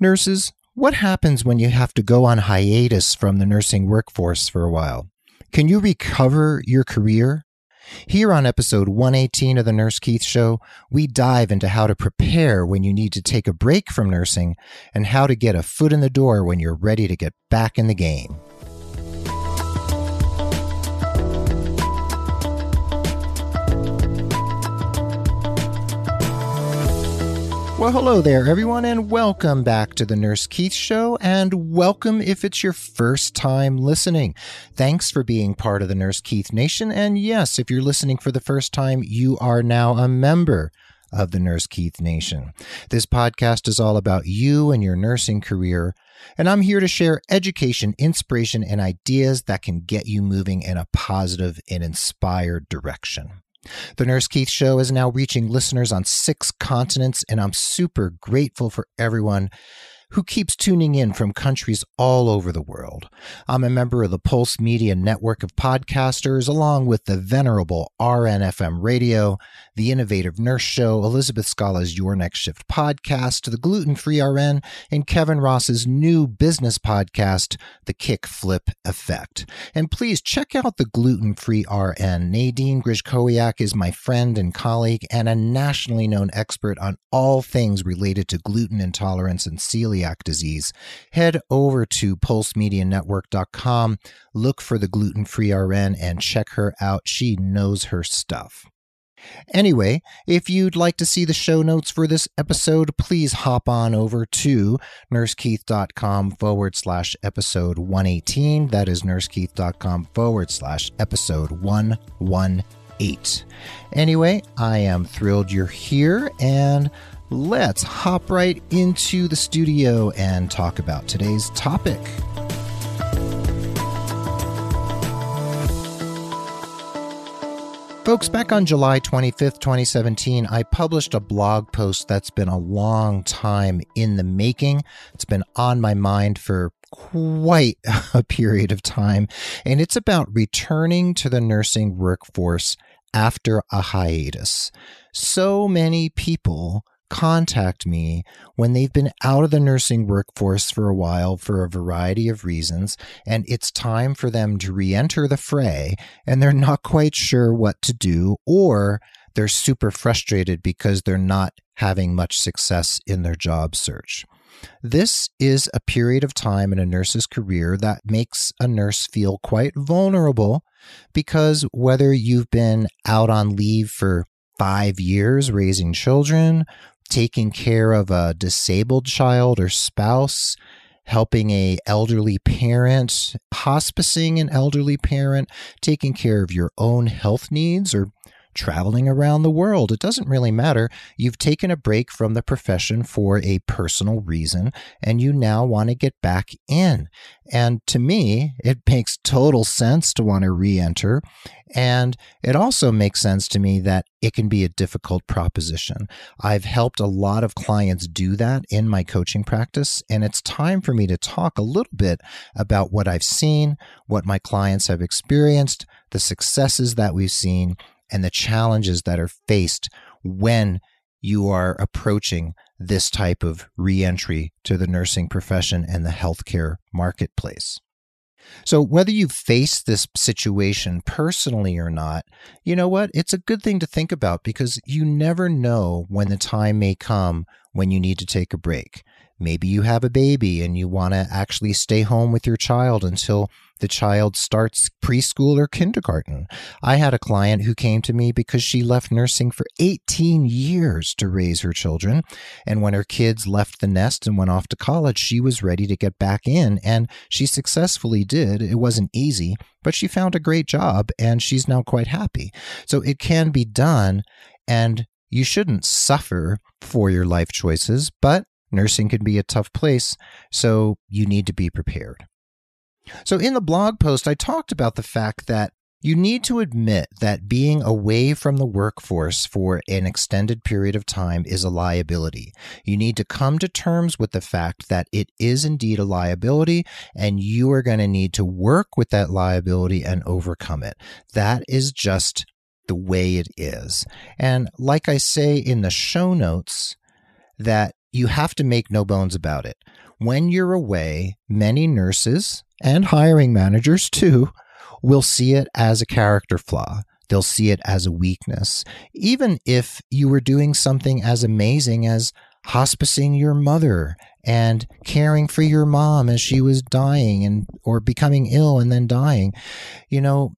Nurses, what happens when you have to go on hiatus from the nursing workforce for a while? Can you recover your career? Here on episode 118 of the Nurse Keith Show, we dive into how to prepare when you need to take a break from nursing and how to get a foot in the door when you're ready to get back in the game. Well, hello there, everyone, and welcome back to the Nurse Keith Show, and welcome if it's your first time listening. Thanks for being part of the Nurse Keith Nation, and yes, if you're listening for the first time, you are now a member of the Nurse Keith Nation. This podcast is all about you and your nursing career, and I'm here to share education, inspiration, and ideas that can get you moving in a positive and inspired direction. The Nurse Keith Show is now reaching listeners on six continents, and I'm super grateful for everyone who keeps tuning in from countries all over the world. I'm a member of the Pulse Media network of podcasters, along with the venerable RNFM Radio, the Innovative Nurse Show, Elizabeth Scala's Your Next Shift podcast, the Gluten Free RN, and Kevin Ross's new business podcast, The Kick Flip Effect. And please check out the Gluten Free RN. Nadine Grzeskowiak is my friend and colleague and a nationally known expert on all things related to gluten intolerance and celiac celiac disease, head over to pulsemedianetwork.com, look for the gluten free RN, and check her out. She knows her stuff. Anyway, if you'd like to see the show notes for this episode, please hop on over to nursekeith.com forward slash episode 118. That is nursekeith.com forward slash episode 118. Anyway, I am thrilled you're here and let's hop right into the studio and talk about today's topic. Folks, back on July 25th, 2017, I published a blog post that's been a long time in the making. It's been on my mind for quite a period of time, and it's about returning to the nursing workforce after a hiatus. So many people contact me when they've been out of the nursing workforce for a while for a variety of reasons, and it's time for them to re enter the fray, and they're not quite sure what to do, or they're super frustrated because they're not having much success in their job search. This is a period of time in a nurse's career that makes a nurse feel quite vulnerable because whether you've been out on leave for five years raising children, taking care of a disabled child or spouse, helping a elderly parent, hospicing an elderly parent, taking care of your own health needs or traveling around the world. It doesn't really matter. You've taken a break from the profession for a personal reason and you now want to get back in. And to me, it makes total sense to want to re enter. And it also makes sense to me that it can be a difficult proposition. I've helped a lot of clients do that in my coaching practice, and it's time for me to talk a little bit about what I've seen, what my clients have experienced, the successes that we've seen, and the challenges that are faced when you are approaching this type of reentry to the nursing profession and the healthcare marketplace. So, whether you face this situation personally or not, you know what? It's a good thing to think about because you never know when the time may come when you need to take a break. Maybe you have a baby and you want to actually stay home with your child until the child starts preschool or kindergarten. I had a client who came to me because she left nursing for 18 years to raise her children. And when her kids left the nest and went off to college, she was ready to get back in. And she successfully did. It wasn't easy, but she found a great job and she's now quite happy. So it can be done. And you shouldn't suffer for your life choices, but Nursing can be a tough place, so you need to be prepared. So, in the blog post, I talked about the fact that you need to admit that being away from the workforce for an extended period of time is a liability. You need to come to terms with the fact that it is indeed a liability, and you are going to need to work with that liability and overcome it. That is just the way it is. And like I say in the show notes, that you have to make no bones about it. When you're away, many nurses and hiring managers too will see it as a character flaw. They'll see it as a weakness. Even if you were doing something as amazing as hospicing your mother and caring for your mom as she was dying and or becoming ill and then dying. You know,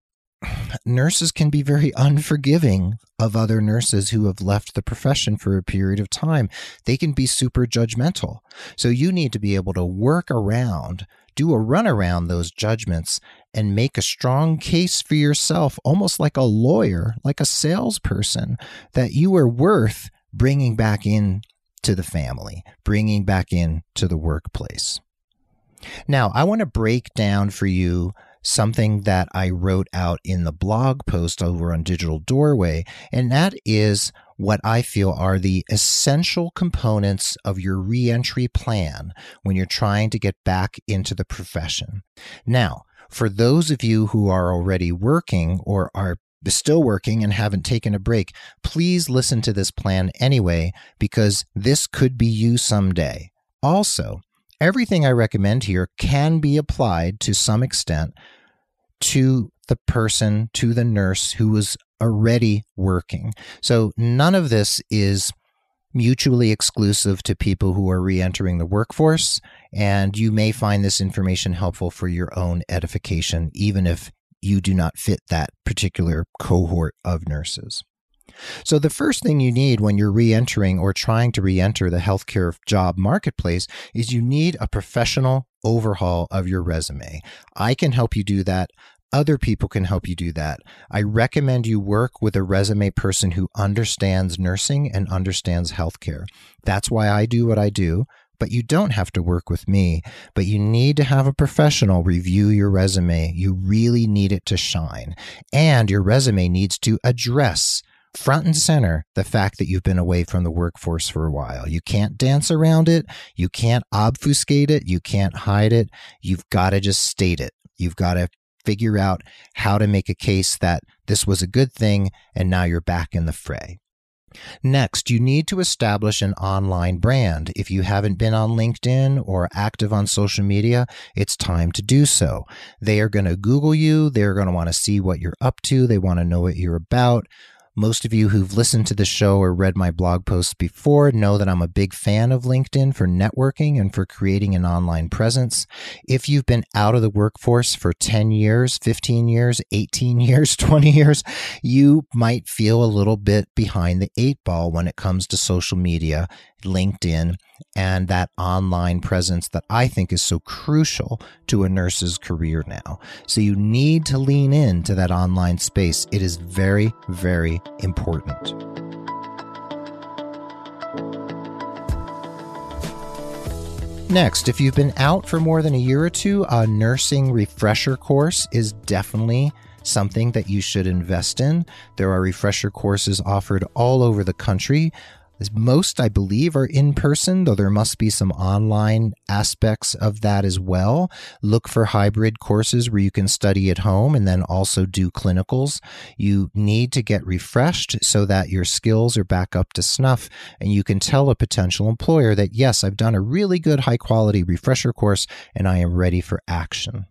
nurses can be very unforgiving of other nurses who have left the profession for a period of time. They can be super judgmental. So you need to be able to work around, do a run around those judgments and make a strong case for yourself, almost like a lawyer, like a salesperson, that you are worth bringing back in to the family, bringing back in to the workplace. Now, I want to break down for you something that I wrote out in the blog post over on Digital Doorway, and that is what I feel are the essential components of your reentry plan when you're trying to get back into the profession. Now, for those of you who are already working or are still working and haven't taken a break, please listen to this plan anyway, because this could be you someday. Also, everything I recommend here can be applied to some extent to the person, to the nurse who was already working. So none of this is mutually exclusive to people who are re entering the workforce. And you may find this information helpful for your own edification, even if you do not fit that particular cohort of nurses. So, the first thing you need when you're re entering or trying to re enter the healthcare job marketplace is you need a professional overhaul of your resume. I can help you do that. Other people can help you do that. I recommend you work with a resume person who understands nursing and understands healthcare. That's why I do what I do but you don't have to work with me. But you need to have a professional review your resume. You really need it to shine. And your resume needs to address front and center the fact that you've been away from the workforce for a while. You can't dance around it. You can't obfuscate it. You can't hide it. You've got to just state it. You've got to figure out how to make a case that this was a good thing and now you're back in the fray. Next, you need to establish an online brand. If you haven't been on LinkedIn or active on social media, it's time to do so. They are going to Google you. They're going to want to see what you're up to. They want to know what you're about. Most of you who've listened to the show or read my blog posts before know that I'm a big fan of LinkedIn for networking and for creating an online presence. If you've been out of the workforce for 10 years, 15 years, 18 years, 20 years, you might feel a little bit behind the eight ball when it comes to social media LinkedIn, and that online presence that I think is so crucial to a nurse's career now. So you need to lean into that online space. It is very, very important. Next, if you've been out for more than a year or two, a nursing refresher course is definitely something that you should invest in. There are refresher courses offered all over the country. Most, I believe, are in person, though there must be some online aspects of that as well. Look for hybrid courses where you can study at home and then also do clinicals. You need to get refreshed so that your skills are back up to snuff and you can tell a potential employer that, yes, I've done a really good high quality refresher course and I am ready for action.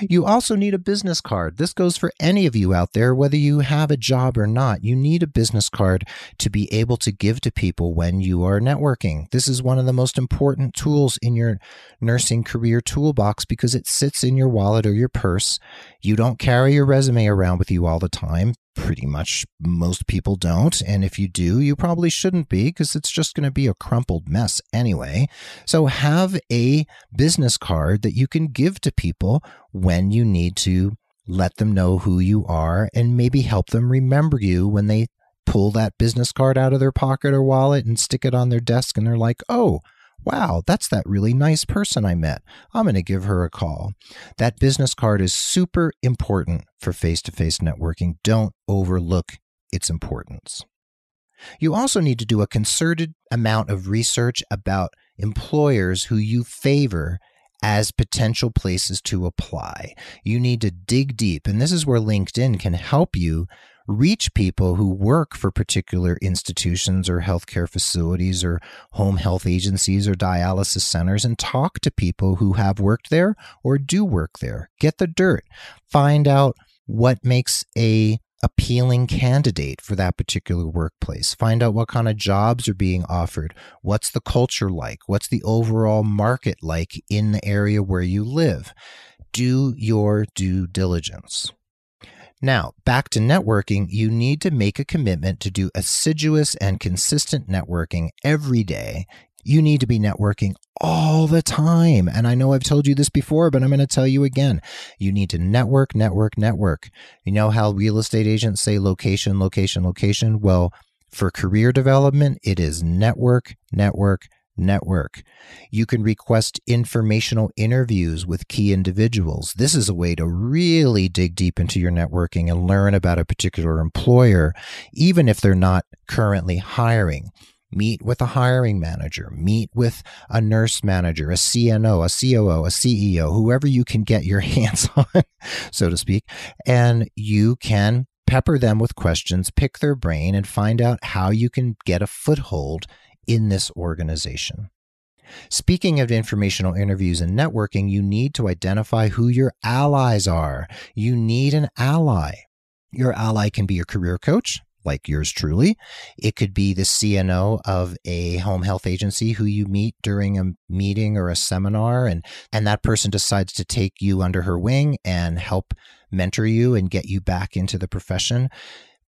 You also need a business card. This goes for any of you out there, whether you have a job or not. You need a business card to be able to give to people when you are networking. This is one of the most important tools in your nursing career toolbox because it sits in your wallet or your purse. You don't carry your resume around with you all the time pretty much most people don't. And if you do, you probably shouldn't be because it's just going to be a crumpled mess anyway. So have a business card that you can give to people when you need to let them know who you are and maybe help them remember you when they pull that business card out of their pocket or wallet and stick it on their desk and they're like, oh, Wow, that's that really nice person I met. I'm going to give her a call. That business card is super important for face to face networking. Don't overlook its importance. You also need to do a concerted amount of research about employers who you favor as potential places to apply. You need to dig deep, and this is where LinkedIn can help you reach people who work for particular institutions or healthcare facilities or home health agencies or dialysis centers and talk to people who have worked there or do work there. Get the dirt. Find out what makes a appealing candidate for that particular workplace. Find out what kind of jobs are being offered. What's the culture like? What's the overall market like in the area where you live? Do your due diligence. Now, back to networking, you need to make a commitment to do assiduous and consistent networking every day you need to be networking all the time. And I know I've told you this before, but I'm going to tell you again. You need to network, network, network. You know how real estate agents say location, location, location? Well, for career development, it is network, network, network. You can request informational interviews with key individuals. This is a way to really dig deep into your networking and learn about a particular employer, even if they're not currently hiring meet with a hiring manager, meet with a nurse manager, a CNO, a COO, a CEO, whoever you can get your hands on, so to speak, and you can pepper them with questions, pick their brain, and find out how you can get a foothold in this organization. Speaking of informational interviews and networking, you need to identify who your allies are. You need an ally. Your ally can be a career coach, like yours truly. It could be the CNO of a home health agency who you meet during a meeting or a seminar and and that person decides to take you under her wing and help mentor you and get you back into the profession.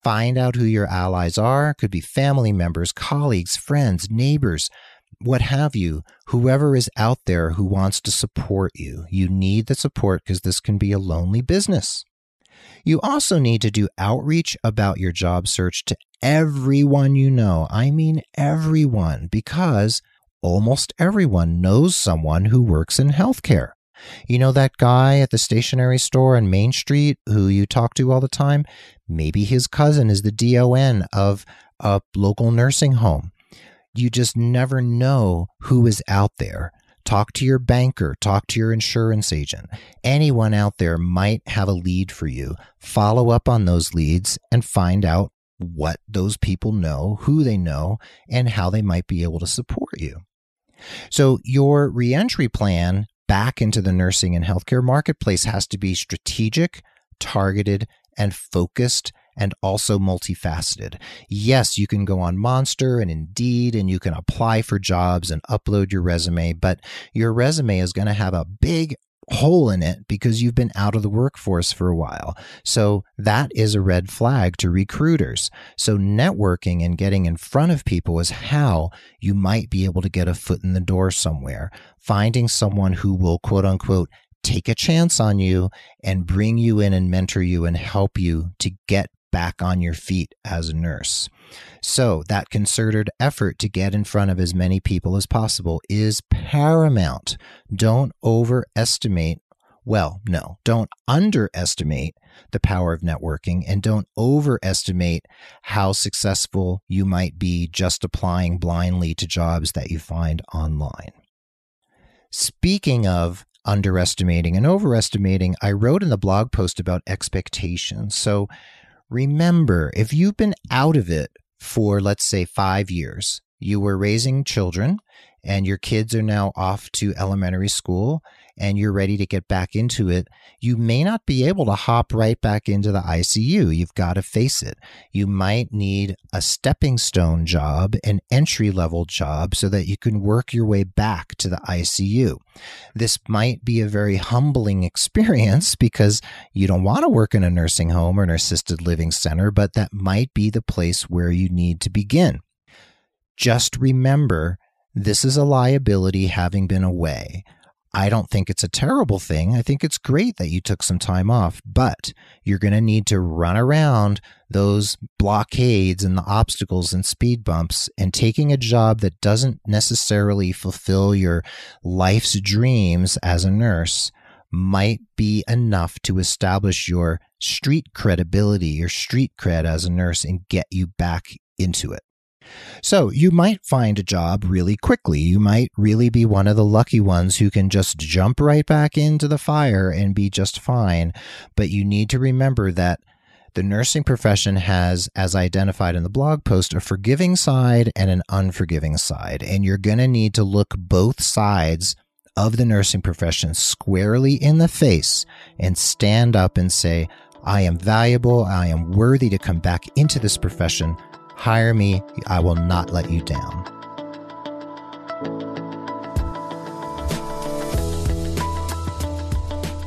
Find out who your allies are, could be family members, colleagues, friends, neighbors, what have you, whoever is out there who wants to support you. You need the support because this can be a lonely business. You also need to do outreach about your job search to everyone you know. I mean, everyone, because almost everyone knows someone who works in healthcare. You know that guy at the stationery store on Main Street who you talk to all the time? Maybe his cousin is the DON of a local nursing home. You just never know who is out there. Talk to your banker, talk to your insurance agent. Anyone out there might have a lead for you. Follow up on those leads and find out what those people know, who they know, and how they might be able to support you. So, your reentry plan back into the nursing and healthcare marketplace has to be strategic, targeted, and focused and also multifaceted. Yes, you can go on Monster and Indeed and you can apply for jobs and upload your resume, but your resume is going to have a big hole in it because you've been out of the workforce for a while. So that is a red flag to recruiters. So networking and getting in front of people is how you might be able to get a foot in the door somewhere. Finding someone who will quote unquote take a chance on you and bring you in and mentor you and help you to get back on your feet as a nurse. So, that concerted effort to get in front of as many people as possible is paramount. Don't overestimate, well, no, don't underestimate the power of networking and don't overestimate how successful you might be just applying blindly to jobs that you find online. Speaking of underestimating and overestimating, I wrote in the blog post about expectations. So, remember if you've been out of it for, let's say, five years, you were raising children and your kids are now off to elementary school and you're ready to get back into it, you may not be able to hop right back into the ICU. You've got to face it. You might need a stepping stone job, an entry level job, so that you can work your way back to the ICU. This might be a very humbling experience because you don't want to work in a nursing home or an assisted living center, but that might be the place where you need to begin. Just remember this is a liability having been away. I don't think it's a terrible thing. I think it's great that you took some time off, but you're going to need to run around those blockades and the obstacles and speed bumps and taking a job that doesn't necessarily fulfill your life's dreams as a nurse might be enough to establish your street credibility, your street cred as a nurse and get you back into it. So you might find a job really quickly. You might really be one of the lucky ones who can just jump right back into the fire and be just fine. But you need to remember that the nursing profession has, as identified in the blog post, a forgiving side and an unforgiving side. And you're going to need to look both sides of the nursing profession squarely in the face and stand up and say, I am valuable. I am worthy to come back into this profession. Hire me. I will not let you down.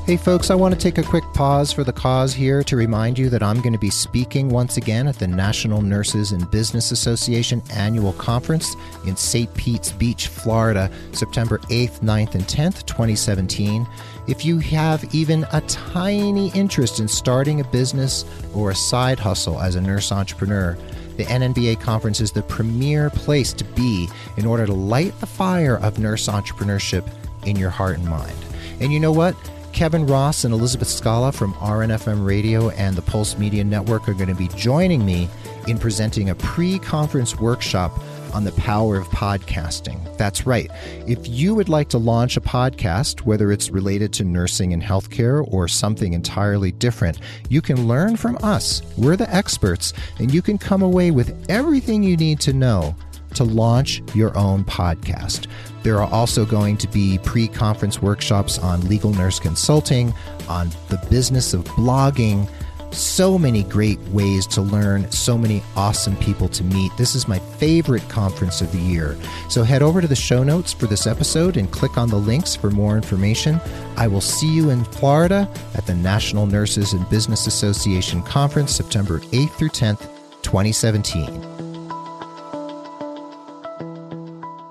Hey, folks, I want to take a quick pause for the cause here to remind you that I'm going to be speaking once again at the National Nurses in Business Association annual conference in St. Pete's Beach, Florida, September 8th, 9th, and 10th, 2017. If you have even a tiny interest in starting a business or a side hustle as a nurse entrepreneur, the NNBA conference is the premier place to be in order to light the fire of nurse entrepreneurship in your heart and mind. And you know what? Kevin Ross and Elizabeth Scala from RNFM Radio and the Pulse Media Network are going to be joining me in presenting a pre conference workshop on the power of podcasting. That's right. If you would like to launch a podcast, whether it's related to nursing and healthcare or something entirely different, you can learn from us. We're the experts, and you can come away with everything you need to know to launch your own podcast. There are also going to be pre conference workshops on legal nurse consulting, on the business of blogging. So many great ways to learn, so many awesome people to meet. This is my favorite conference of the year. So head over to the show notes for this episode and click on the links for more information. I will see you in Florida at the National Nurses in Business Association Conference, September 8th through 10th, 2017.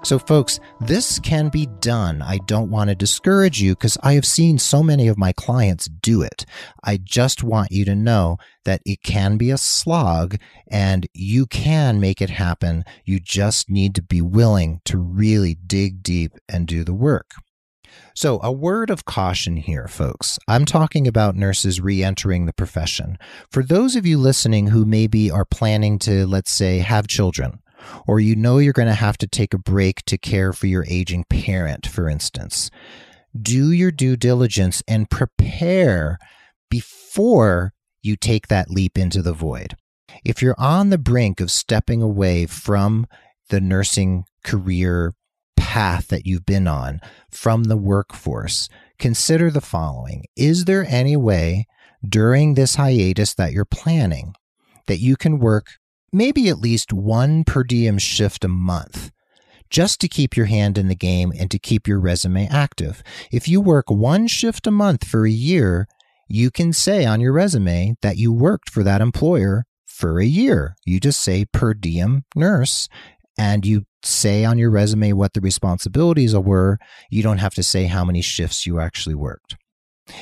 So, folks, this can be done. I don't want to discourage you because I have seen so many of my clients do it. I just want you to know that it can be a slog and you can make it happen. You just need to be willing to really dig deep and do the work. So, a word of caution here, folks. I'm talking about nurses re entering the profession. For those of you listening who maybe are planning to, let's say, have children, or you know you're going to have to take a break to care for your aging parent, for instance. Do your due diligence and prepare before you take that leap into the void. If you're on the brink of stepping away from the nursing career path that you've been on, from the workforce, consider the following Is there any way during this hiatus that you're planning that you can work maybe at least one per diem shift a month just to keep your hand in the game and to keep your resume active. If you work one shift a month for a year, you can say on your resume that you worked for that employer for a year. You just say per diem nurse and you say on your resume what the responsibilities were. You don't have to say how many shifts you actually worked.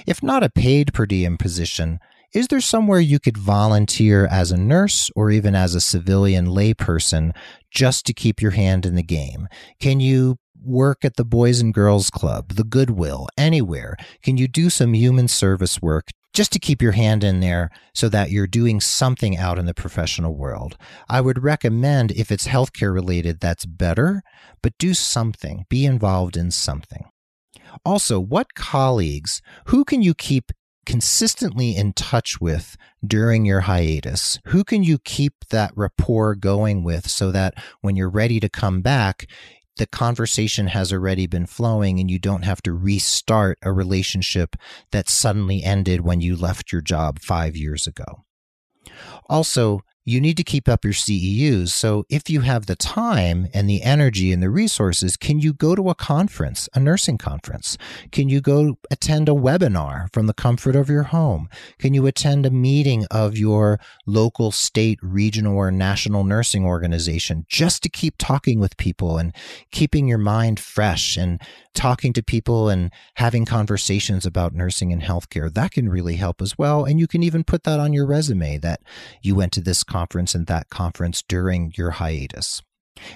If not a paid per diem position, is there somewhere you could volunteer as a nurse or even as a civilian layperson just to keep your hand in the game? Can you work at the Boys and Girls Club, the Goodwill, anywhere? Can you do some human service work just to keep your hand in there so that you're doing something out in the professional world. I would recommend if it's healthcare related, that's better, but do something, be involved in something. Also, what colleagues, who can you keep consistently in touch with during your hiatus? Who can you keep that rapport going with so that when you're ready to come back, the conversation has already been flowing and you don't have to restart a relationship that suddenly ended when you left your job five years ago? Also, you need to keep up your CEUs. So if you have the time and the energy and the resources, can you go to a conference, a nursing conference? Can you go attend a webinar from the comfort of your home? Can you attend a meeting of your local, state, regional, or national nursing organization just to keep talking with people and keeping your mind fresh and talking to people and having conversations about nursing and healthcare? That can really help as well. And you can even put that on your resume that you went to this conference and that conference during your hiatus.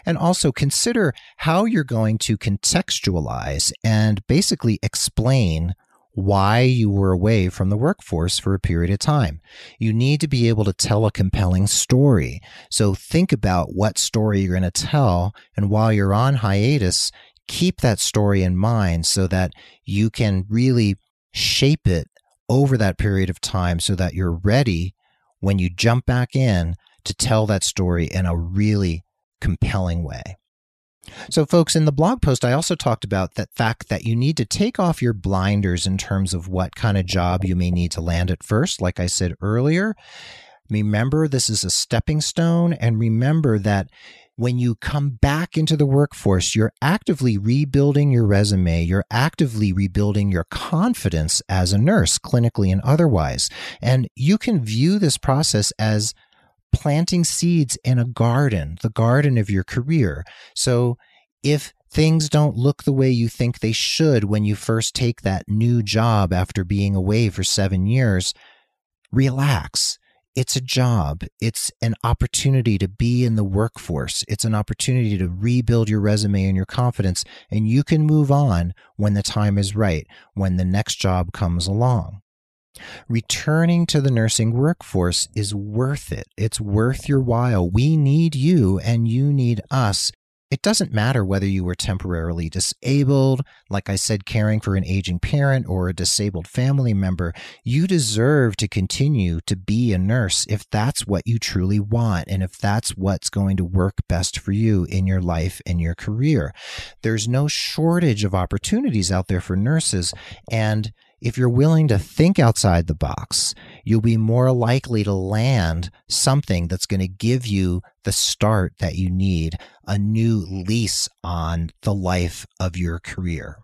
And also consider how you're going to contextualize and basically explain why you were away from the workforce for a period of time. You need to be able to tell a compelling story. So think about what story you're going to tell. And while you're on hiatus, keep that story in mind so that you can really shape it over that period of time so that you're ready when you jump back in to tell that story in a really compelling way. So, folks, in the blog post, I also talked about that fact that you need to take off your blinders in terms of what kind of job you may need to land at first. Like I said earlier, remember this is a stepping stone, and remember that when you come back into the workforce, you're actively rebuilding your resume. You're actively rebuilding your confidence as a nurse, clinically and otherwise. And you can view this process as planting seeds in a garden, the garden of your career. So if things don't look the way you think they should when you first take that new job after being away for seven years, relax. It's a job. It's an opportunity to be in the workforce. It's an opportunity to rebuild your resume and your confidence. And you can move on when the time is right, when the next job comes along. Returning to the nursing workforce is worth it. It's worth your while. We need you and you need us. It doesn't matter whether you were temporarily disabled, like I said, caring for an aging parent or a disabled family member. You deserve to continue to be a nurse if that's what you truly want and if that's what's going to work best for you in your life and your career. There's no shortage of opportunities out there for nurses. And if you're willing to think outside the box, you'll be more likely to land something that's going to give you the start that you need, a new lease on the life of your career.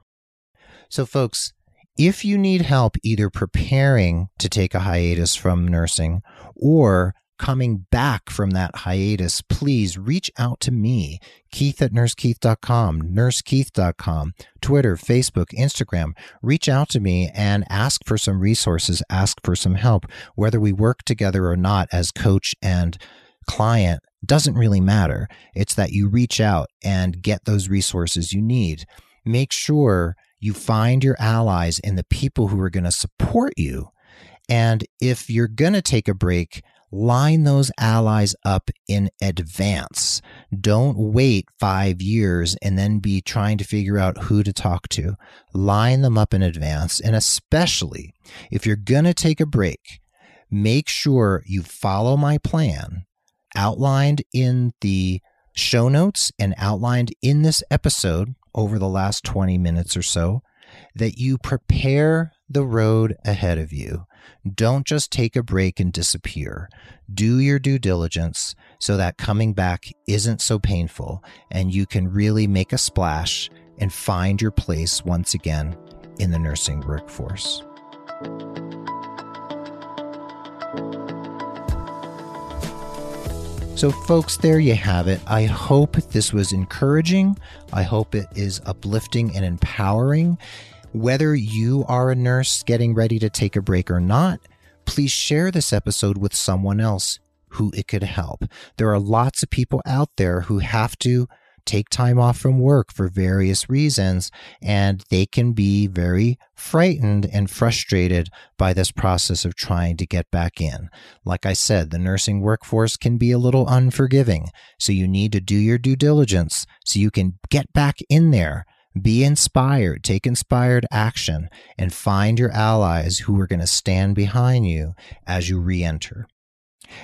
So, folks, if you need help either preparing to take a hiatus from nursing or coming back from that hiatus, please reach out to me, Keith at nursekeith.com, nursekeith.com, Twitter, Facebook, Instagram. Reach out to me and ask for some resources, ask for some help. Whether we work together or not as coach and client doesn't really matter. It's that you reach out and get those resources you need. Make sure you find your allies and the people who are going to support you. And if you're going to take a break, line those allies up in advance. Don't wait five years and then be trying to figure out who to talk to. Line them up in advance. And especially if you're going to take a break, make sure you follow my plan outlined in the show notes and outlined in this episode over the last 20 minutes or so that you prepare the road ahead of you. Don't just take a break and disappear. Do your due diligence so that coming back isn't so painful and you can really make a splash and find your place once again in the nursing workforce. So, folks, there you have it. I hope this was encouraging. I hope it is uplifting and empowering. Whether you are a nurse getting ready to take a break or not, please share this episode with someone else who it could help. There are lots of people out there who have to take time off from work for various reasons, and they can be very frightened and frustrated by this process of trying to get back in. Like I said, the nursing workforce can be a little unforgiving, so you need to do your due diligence so you can get back in there be inspired, take inspired action, and find your allies who are going to stand behind you as you re enter.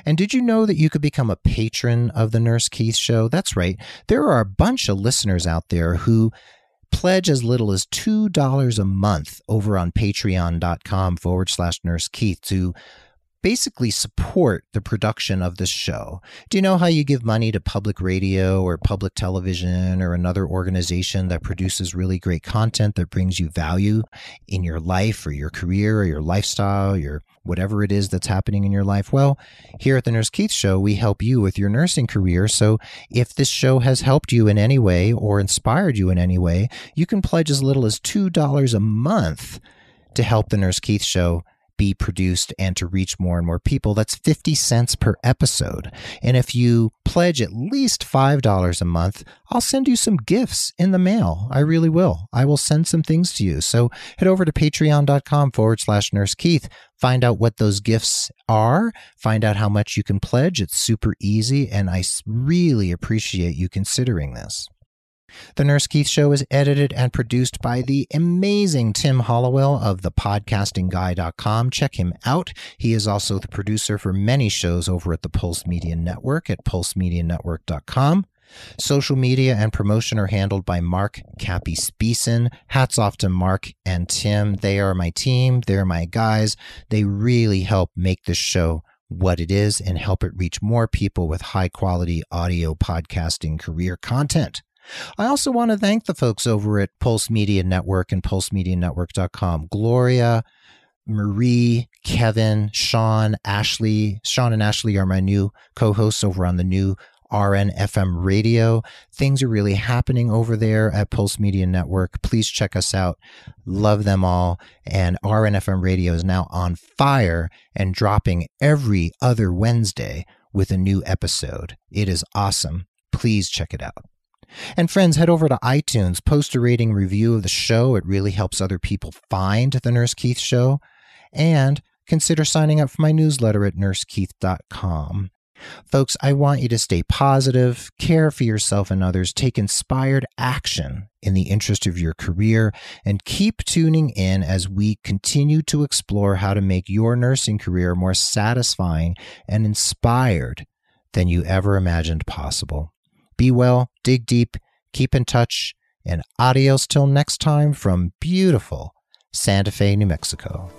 And did you know that you could become a patron of the Nurse Keith Show? That's right. There are a bunch of listeners out there who pledge as little as $2 a month over on patreon.com forward slash nurse Keith to basically support the production of this show. Do you know how you give money to public radio or public television or another organization that produces really great content that brings you value in your life or your career or your lifestyle, your whatever it is that's happening in your life? Well, here at the Nurse Keith Show, we help you with your nursing career. So if this show has helped you in any way or inspired you in any way, you can pledge as little as $2 a month to help the Nurse Keith Show be produced and to reach more and more people. That's 50 cents per episode. And if you pledge at least $5 a month, I'll send you some gifts in the mail. I really will. I will send some things to you. So head over to patreon.com forward slash nurse Keith. Find out what those gifts are. Find out how much you can pledge. It's super easy. And I really appreciate you considering this. The Nurse Keith Show is edited and produced by the amazing Tim Hollowell of thepodcastingguy.com. Check him out. He is also the producer for many shows over at the Pulse Media Network at pulsemedianetwork.com. Social media and promotion are handled by Mark Cappy Speeson. Hats off to Mark and Tim. They are my team. They're my guys. They really help make this show what it is and help it reach more people with high quality audio podcasting career content. I also want to thank the folks over at Pulse Media Network and pulsemedianetwork.com. Gloria, Marie, Kevin, Sean, Ashley. Sean and Ashley are my new co hosts over on the new RNFM radio. Things are really happening over there at Pulse Media Network. Please check us out. Love them all. And RNFM radio is now on fire and dropping every other Wednesday with a new episode. It is awesome. Please check it out. And friends, head over to iTunes, post a rating review of the show. It really helps other people find the Nurse Keith Show. And consider signing up for my newsletter at nursekeith.com. Folks, I want you to stay positive, care for yourself and others, take inspired action in the interest of your career, and keep tuning in as we continue to explore how to make your nursing career more satisfying and inspired than you ever imagined possible. Be well, dig deep, keep in touch, and adios till next time from beautiful Santa Fe, New Mexico.